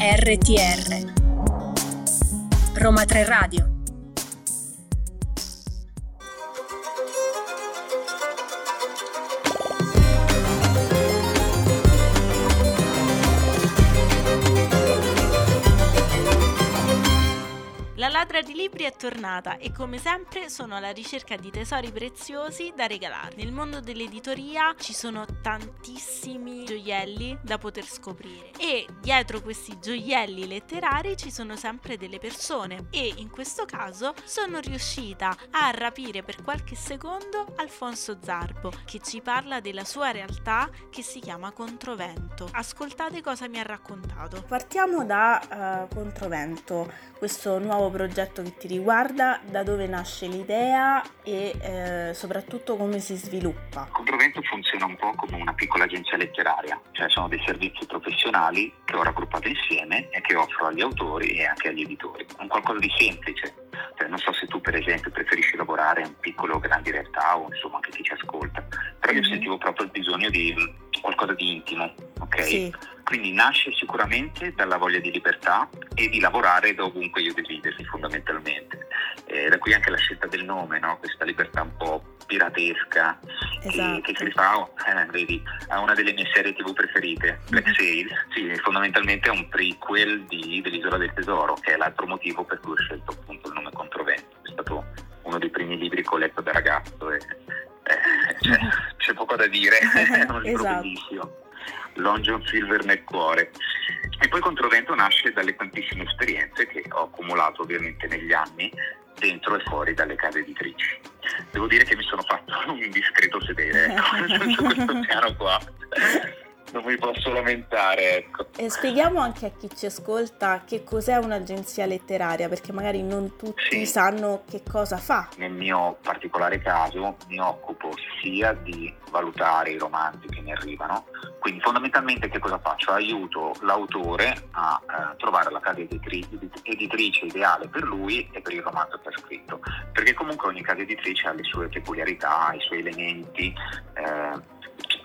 RTR Roma 3 Radio ladra di libri è tornata e come sempre sono alla ricerca di tesori preziosi da regalare. Nel mondo dell'editoria ci sono tantissimi gioielli da poter scoprire e dietro questi gioielli letterari ci sono sempre delle persone e in questo caso sono riuscita a rapire per qualche secondo Alfonso Zarbo che ci parla della sua realtà che si chiama Controvento. Ascoltate cosa mi ha raccontato. Partiamo da uh, Controvento, questo nuovo progetto progetto che ti riguarda, da dove nasce l'idea e eh, soprattutto come si sviluppa. Controvento funziona un po' come una piccola agenzia letteraria, cioè sono dei servizi professionali che ho raggruppato insieme e che offro agli autori e anche agli editori. Un qualcosa di semplice, cioè, non so se tu per esempio preferisci lavorare in piccole o grandi realtà o insomma anche chi ci ascolta, però io mm-hmm. sentivo proprio il bisogno di qualcosa di intimo, ok? Sì. Quindi nasce sicuramente dalla voglia di libertà e di lavorare da ovunque io desideri fondamentalmente. E da qui anche la scelta del nome, no? questa libertà un po' piratesca esatto. che, che, si rifà eh, vedi, a una delle mie serie tv preferite, Black mm-hmm. Sails. Sì, fondamentalmente è un prequel di, dell'Isola del Tesoro, che è l'altro motivo per cui ho scelto appunto il nome Controvento. È stato uno dei primi libri che ho letto da ragazzo e eh, cioè, c'è poco da dire, è un libro esatto. bellissimo. Long John Silver nel cuore. E poi Controvento nasce dalle tantissime esperienze che ho accumulato ovviamente negli anni dentro e fuori dalle case editrici. Devo dire che mi sono fatto un discreto sedere ecco, su questo piano qua non mi posso lamentare, ecco. E spieghiamo anche a chi ci ascolta che cos'è un'agenzia letteraria, perché magari non tutti sì. sanno che cosa fa. Nel mio particolare caso mi occupo sia di valutare i romanzi che mi arrivano, quindi fondamentalmente che cosa faccio? Aiuto l'autore a eh, trovare la casa editrice, editrice ideale per lui e per il romanzo che ha scritto, perché comunque ogni casa editrice ha le sue peculiarità, i suoi elementi. Eh,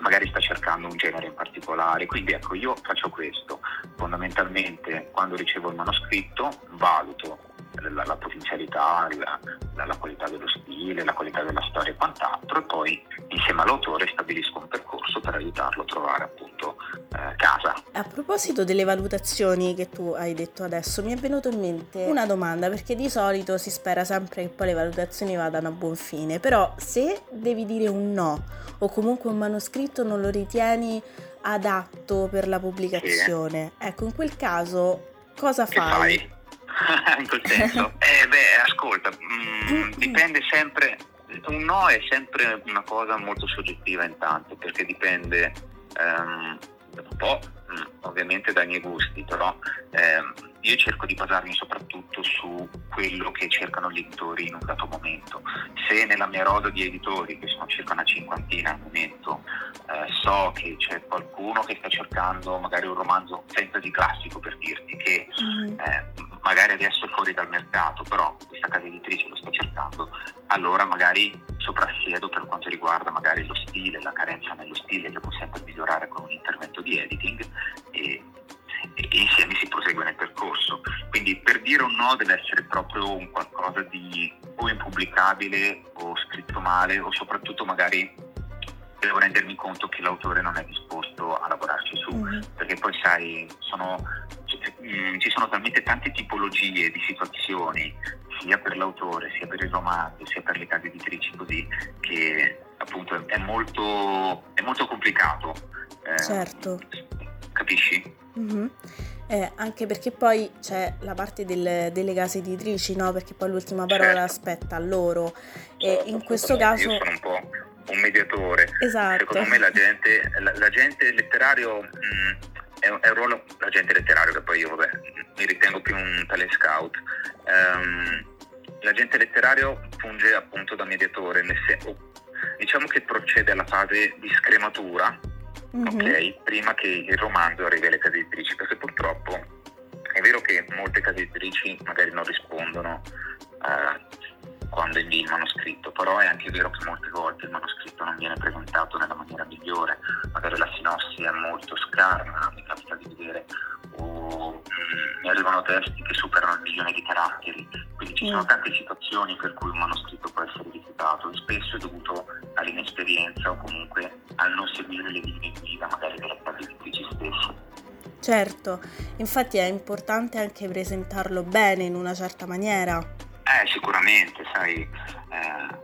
magari sta cercando un genere in particolare. Quindi ecco, io faccio questo. Fondamentalmente quando ricevo il manoscritto valuto la, la potenzialità, la, la, qualità dello stile, la qualità della storia e quant'altro e poi insieme all'autore stabilisco un percorso per aiutarlo a trovare appunto eh, casa. A proposito delle valutazioni che tu hai detto adesso, mi è venuto in mente una domanda perché di solito si spera sempre che poi le valutazioni vadano a buon fine, però se devi dire un no o comunque un manoscritto non lo ritieni adatto per la pubblicazione, sì. ecco in quel caso cosa fai? fai? in quel senso? eh beh, ascolta, mh, mm, dipende sempre, un no è sempre una cosa molto soggettiva intanto, perché dipende um, un po' mm, ovviamente dai miei gusti, però um, io cerco di basarmi soprattutto su quello che cercano gli editori in un dato momento. Se nella mia roda di editori, che sono circa una cinquantina al momento, eh, so che c'è qualcuno che sta cercando magari un romanzo fantasy classico per dirti che mm. eh, magari adesso è fuori dal mercato, però questa casa editrice lo sta cercando, allora magari soprassiedo per quanto riguarda magari lo stile, la carenza nello stile che può sempre migliorare con un intervento di editing e, e insieme si prosegue nel percorso. Quindi per dire un no deve essere proprio un qualcosa di o impubblicabile o scritto male o soprattutto magari devo rendermi conto che l'autore non è disposto a lavorarci su, mm-hmm. perché poi sai, sono Mm, ci sono talmente tante tipologie di situazioni, sia per l'autore, sia per il romanzo, sia per le case editrici, così che appunto è molto, è molto complicato. Eh, certo. Capisci? Mm-hmm. Eh, anche perché poi c'è la parte del, delle case editrici, no? Perché poi l'ultima parola certo. aspetta a loro. E in questo caso. Io sono un po' un mediatore. Esatto. Secondo me la gente, la, la gente letterario. Mh, mm, è un, è un ruolo l'agente letterario che poi io vabbè, mi ritengo più un talent scout. Um, l'agente letterario funge appunto da mediatore, se, diciamo che procede alla fase di scrematura, mm-hmm. ok? Prima che il romanzo arrivi alle case editrici, perché purtroppo è vero che molte case editrici magari non rispondono uh, quando invii il manoscritto, però è anche vero che molte volte il manoscritto non viene presentato nella maniera migliore, magari la sinossi è molto scarna, mi capita di vedere, o testi che superano il milione di caratteri, quindi ci sono Mm. tante situazioni per cui un manoscritto può essere rifiutato spesso è dovuto all'inesperienza o comunque al non seguire le linee guida magari delle case editrici stesse. Certo, infatti è importante anche presentarlo bene in una certa maniera. Eh, sicuramente, sai, eh,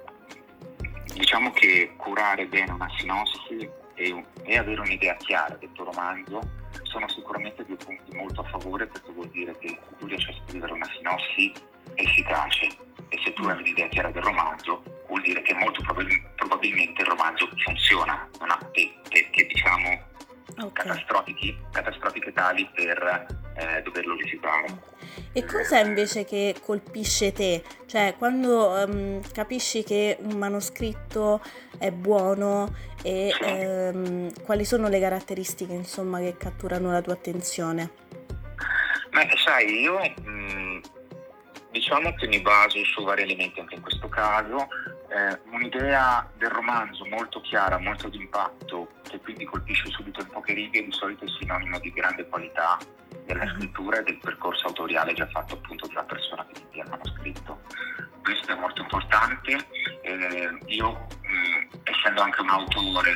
diciamo che curare bene una sinossi e, e avere un'idea chiara del tuo romanzo sono sicuramente due punti molto a favore perché vuol dire che tu riesci a scrivere una sinossi efficace. E se tu hai un'idea chiara del romanzo vuol dire che molto probabil- probabilmente il romanzo funziona, non ha pette che diciamo Ok. catastrofiche, catastrofiche tali per eh, doverlo rifiutare. E cosa invece che colpisce te? Cioè, quando ehm, capisci che un manoscritto è buono e ehm, quali sono le caratteristiche, insomma, che catturano la tua attenzione? Ma sai, io mh, diciamo che mi baso su vari elementi anche in questo caso. Eh, un'idea del romanzo molto chiara, molto d'impatto, che quindi colpisce subito in poche righe, di solito è sinonimo di grande qualità della Mhm. scrittura e del percorso autoriale già fatto appunto dalla persona che invia il manoscritto. Questo è molto importante. Eh, io, mh, essendo anche un autore,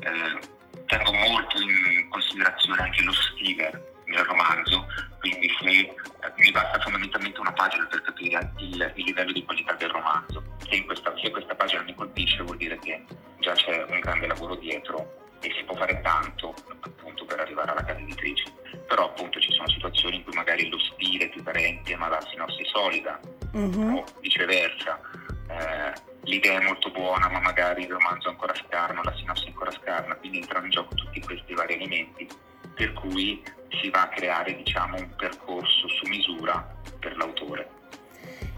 eh, tengo molto in considerazione anche lo stile del romanzo, quindi se mi basta fondamentalmente una pagina per capire il, il livello di qualità del romanzo. Se, in questa, se questa pagina mi colpisce vuol dire che già c'è un grande lavoro dietro e si può fare tanto appunto per arrivare alla casa editrice. Però appunto ci sono situazioni in cui magari lo stile è più carente ma la sinossi è solida Mhm. o viceversa. Eh, l'idea è molto buona, ma magari il romanzo è ancora scarno, la sinossi è ancora scarna, quindi entrano in gioco tutti questi vari elementi, per cui si va a creare diciamo, un percorso su misura per l'autore.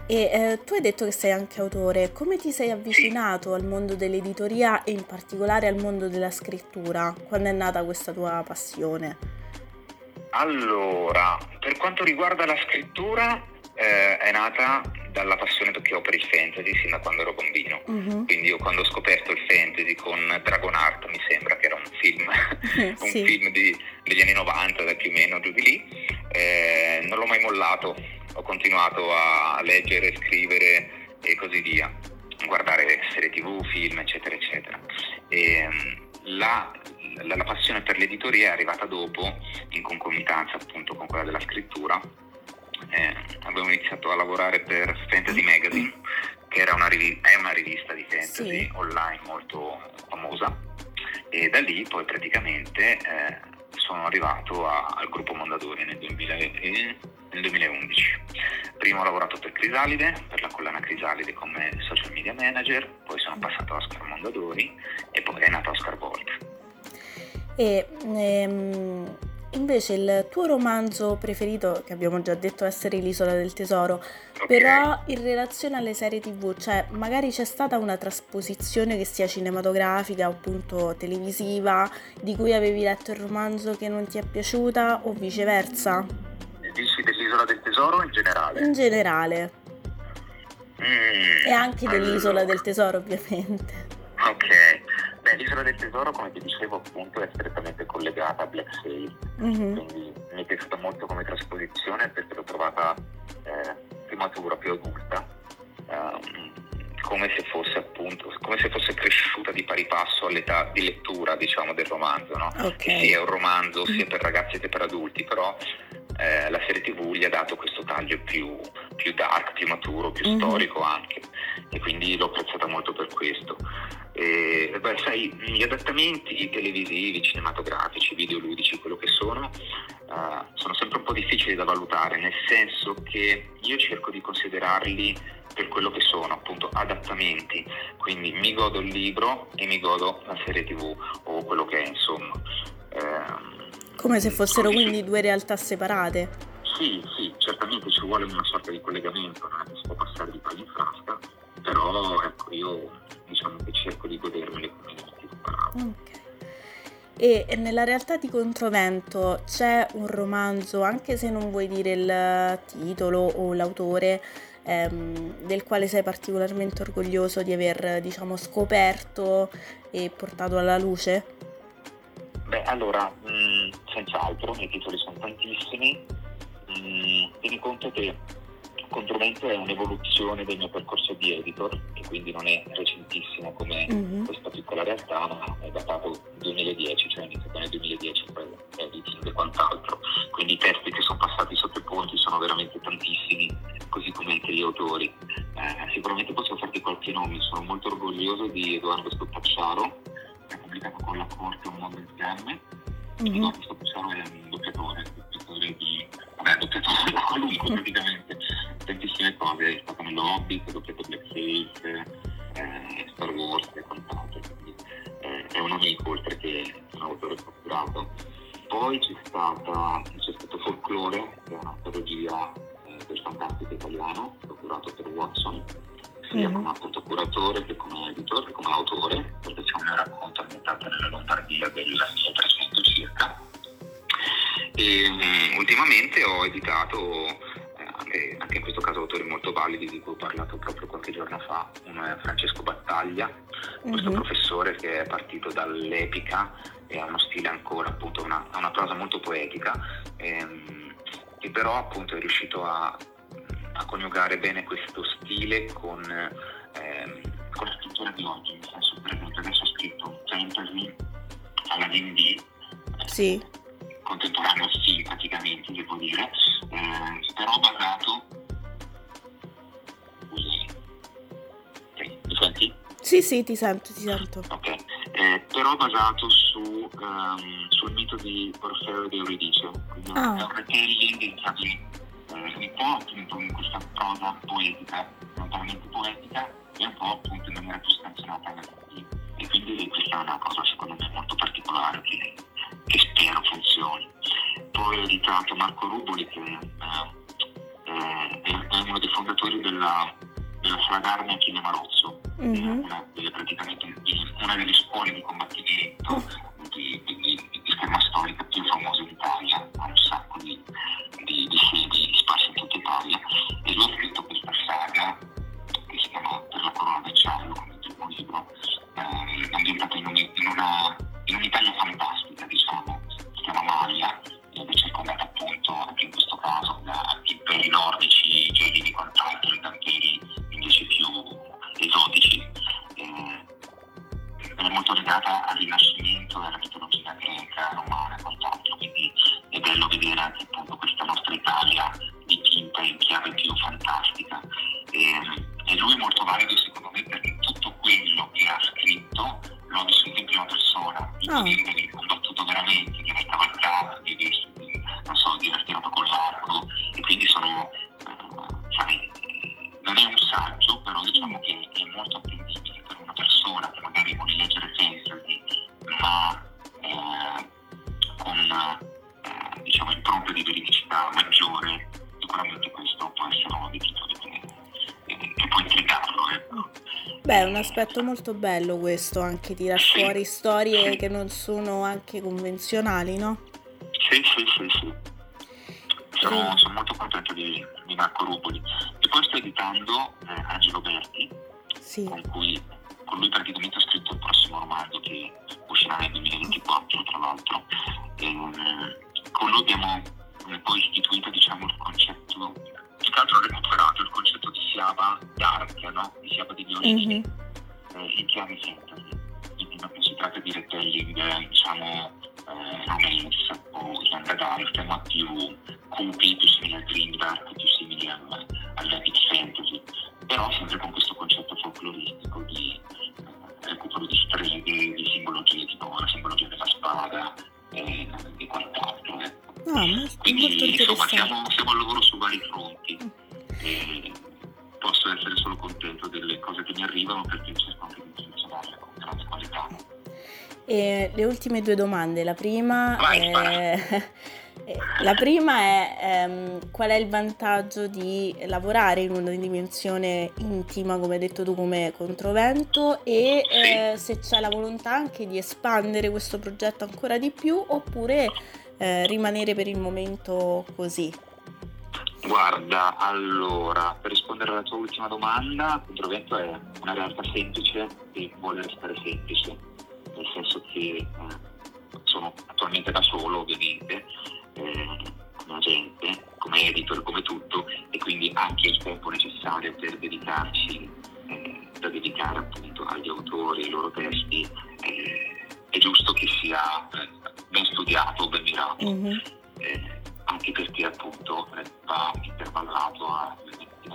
E eh, tu hai detto che sei anche autore, come ti sei avvicinato al mondo dell'editoria e in particolare al mondo della scrittura? Quando è nata questa tua passione? Allora, per quanto riguarda la scrittura, eh, è nata dalla passione che ho per il fantasy sin da quando ero bambino. Mhm. Quindi io quando ho scoperto il fantasy con Dragonheart, mi sembra che era un film un Sì. film di- degli anni 90, da più o meno giù di lì. Eh, non l'ho mai mollato, ho continuato a leggere, scrivere e così via, guardare serie tv, film, eccetera, eccetera. E, mm, la, la- la passione per l'editoria è arrivata dopo, in concomitanza appunto con quella della scrittura. Eh, abbiamo iniziato a lavorare per Fantasy Magazine, che era una rivi- è una rivista di fantasy Sì. online molto famosa e da lì poi praticamente eh, sono arrivato a- al gruppo Mondadori nel, 2000 e- nel 2011. Prima ho lavorato per Crisalide, per la collana Crisalide come social media manager, poi sono passato a Oscar Mondadori e poi è nato Oscar Volt. E ehm, invece il tuo romanzo preferito, che abbiamo già detto essere L'isola del tesoro, Ok. però in relazione alle serie tv, cioè magari c'è stata una trasposizione che sia cinematografica o appunto televisiva di cui avevi letto il romanzo che non ti è piaciuta o viceversa? Dici dell'isola del tesoro in generale? In generale. Mm, E anche dell'isola allora. del tesoro ovviamente. Ok, beh l'isola del tesoro come ti dicevo appunto è strettamente collegata a Black Sail, Mhm. quindi mi è piaciuta molto come trasposizione perché l'ho trovata eh, più matura, più adulta, ehm, come se fosse appunto, come se fosse cresciuta di pari passo all'età di lettura diciamo del romanzo, no? Ok. Che sì è un romanzo sia per ragazzi che per adulti, però eh, la serie tv gli ha dato questo taglio più, più dark, più maturo, più Mhm. storico anche e quindi l'ho apprezzata molto per questo. E, beh, sai, gli adattamenti televisivi, cinematografici, videoludici, quello che sono, eh, sono sempre un po' difficili da valutare, nel senso che io cerco di considerarli per quello che sono, appunto adattamenti, quindi mi godo il libro e mi godo la serie tv o quello che è, insomma. Ehm, Come se fossero quindi due realtà separate. Sì, sì, certamente ci vuole una sorta di collegamento, non è che si può passare di paglia in frasca, però ecco, io diciamo che cerco di godermele come elementi separati. Ok. E nella realtà di Controvento c'è un romanzo, anche se non vuoi dire il titolo o l'autore, ehm, del quale sei particolarmente orgoglioso di aver, diciamo, scoperto e portato alla luce? Beh, allora, mh, senz'altro, i titoli sono tantissimi. Mh, tieni conto che Controvento è un'evoluzione del mio percorso di editor, che quindi non è recentissimo come mm-hmm. questa piccola realtà, ma è datato 2010, cioè iniziato nel 2010 per editing e quant'altro. Quindi i testi che sono passati sotto i ponti sono veramente tantissimi, così come anche gli autori. Eh, sicuramente posso farti qualche nome, sono molto orgoglioso di Edoardo Stoppacciaro, che ha pubblicato con la Corte Un mondo in fiamme. Mm-hmm. Edoardo Stoppacciaro è un doppiatore di... vabbè, doppiatore da qualunque praticamente tantissime cose, è stato nello Hobbit, ho doppiato Blackface, eh, Star Wars e quant'altro, quindi eh, è un amico oltre che un autore fatturato. Poi c'è, stata, c'è stato Folklore, che è una trilogia eh, del fantastico italiano, che ho curato per Watson, sia mm. Uno è Francesco Battaglia, questo mm-hmm. professore che è partito dall'epica e ha uno stile ancora, appunto, una, una prosa molto poetica, ehm, che però appunto è riuscito a, a coniugare bene questo stile con, ehm, con la scrittura di oggi, nel senso per esempio adesso ho scritto un fantasy alla D&D, sì. contemporaneo sì praticamente devo dire, eh, però basato Sì, sì, ti sento, ti sento. Ok, eh, però basato su, um, sul mito di Orfeo ed Euridice, quindi ah. è un retelling in chiave eh, un po' appunto in questa prosa poetica, lontanamente poetica, e un po' appunto in maniera più scansionata e quindi questa è una cosa secondo me molto particolare che, che spero funzioni. Poi ho editato Marco Ruboli che eh, eh, è uno dei fondatori della, della a Cinema Rosso, mm-hmm. una, delle, praticamente una delle scuole di combattimento di, di, di, di scherma storica più famose d'Italia, ha un sacco di, di, di sedi sparse in tutta Italia e lui ha scritto questa saga che si chiama Per la corona d'acciaio, come il primo libro, eh, ambientato in, un, in, una, persona, Beh, è un aspetto molto bello questo, anche tirar fuori storie che non sono anche convenzionali, no? Sì, sì, sì, sì. Sono, sono molto contento di, di, Marco Ruboli. E poi sto editando eh, Angelo Berti, sì. con cui con lui praticamente ho scritto il prossimo romanzo che uscirà nel 2024 tra l'altro. E, ehm, con lui abbiamo poi istituito diciamo, il concetto, più che altro recuperato il concetto di Siaba dark, no? di Siaba di violini mm-hmm. eh, in chiave fantasy. Quindi non si tratta di retelling, eh, diciamo, eh, romance o young adult, ma più cupi, più simili al Dark, più simili al, all'epic fantasy, però sempre con questo concetto folcloristico di eh, recupero di streghe, di simbologie, tipo la simbologia della spada e, e quant'altro. Ecco. Ah, Quindi insomma siamo, siamo al lavoro su vari fronti. E le ultime due domande, la prima Vai, è... La prima è ehm, qual è il vantaggio di lavorare in una dimensione intima, come hai detto tu, come controvento, e eh, se c'è la volontà anche di espandere questo progetto ancora di più oppure eh, rimanere per il momento così. Guarda, allora, per rispondere alla tua ultima domanda, Controvento è una realtà semplice e vuole restare semplice nel senso che eh, sono attualmente da solo ovviamente, eh, come agente, come editor, come tutto, e quindi anche il tempo necessario per dedicarci, eh, per dedicare appunto agli autori, ai loro testi, è giusto che sia ben studiato, ben mirato. Mm-hmm. anche perché appunto va intervallato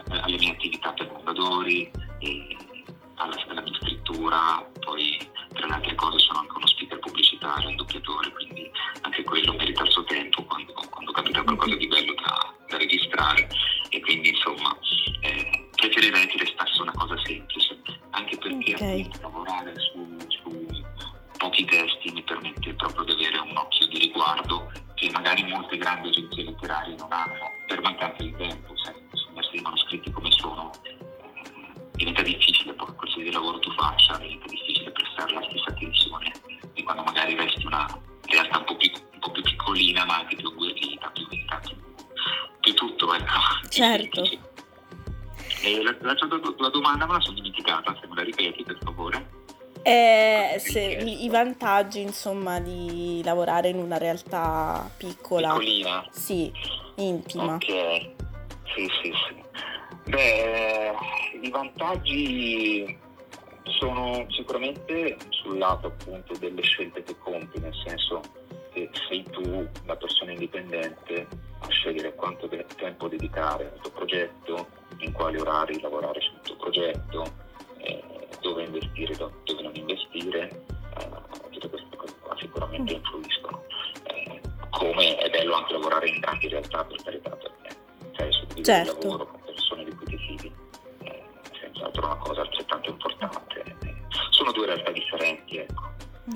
alle mie attività per Mondadori, Certo. E la, la, la- la domanda me la sono dimenticata, se me la ripeti per favore. Eh, se- i i vantaggi, insomma, di lavorare in una realtà piccola, Piccolina. sì, intima. Ok, sì, sì, sì. Beh, i vantaggi sono sicuramente sul lato appunto delle scelte che compi, nel senso che sei tu, la persona indipendente, a scegliere quanto de- tempo dedicare al tuo progetto, in quali orari lavorare sul tuo progetto, eh, dove investire, do- dove non investire, eh, tutte queste cose qua sicuramente influiscono. Eh, come è bello anche lavorare in grandi realtà per carità perché cioè, suddividere Certo. il lavoro con persone di cui ti fidi è senz'altro una cosa altrettanto importante. Eh, Sono due realtà differenti, ecco.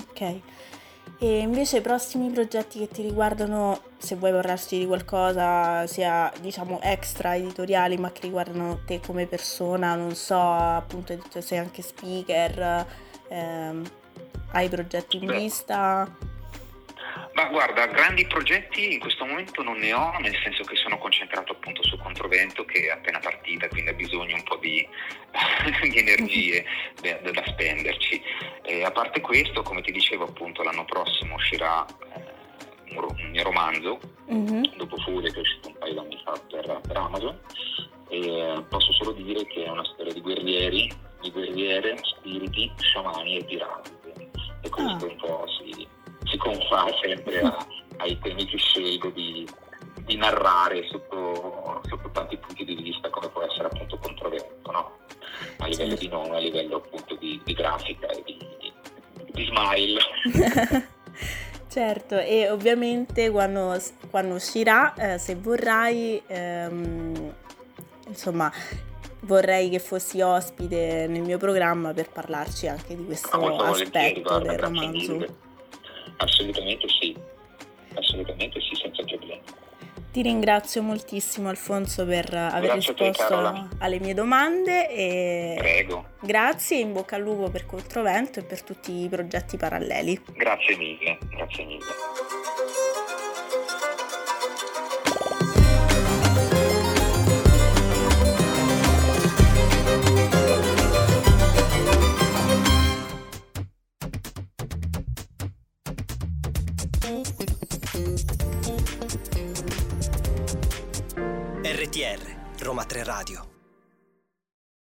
Ok. E invece i prossimi progetti che ti riguardano, se vuoi parlarci di qualcosa, sia diciamo extra editoriali, ma che riguardano te come persona, non so, appunto sei anche speaker, ehm, hai progetti in Beh. vista? Ma guarda, grandi progetti in questo momento non ne ho, nel senso che sono concentrato appunto su Controvento che è appena partita, quindi ha bisogno un po' di, di energie da, da- spenderci. E a parte questo, come ti dicevo appunto, l'anno prossimo uscirà eh, un, mio romanzo, Mhm. dopo Furia che è uscito un paio d'anni fa per, per Amazon. E posso solo dire che è una storia di guerrieri, di guerriere, spiriti, sciamani e pirati. E questo Ah. un po' confà sempre a- ai temi che scelgo di, di narrare sotto, sotto tanti punti di vista, come può essere appunto Controvento, no? A livello di nome, a livello appunto di, di grafica e di, di smile. Certo, e ovviamente quando, quando uscirà, eh, se vorrai, ehm, insomma, vorrei che fossi ospite nel mio programma per parlarci anche di questo Ah, aspetto del romanzo. Assolutamente sì, assolutamente sì, senza problemi. Ti ringrazio moltissimo Alfonso per aver Grazie te, risposto Carola. alle mie domande e Prego, grazie, in bocca al lupo per Controvento e per tutti i progetti paralleli. grazie mille, grazie mille. Radio.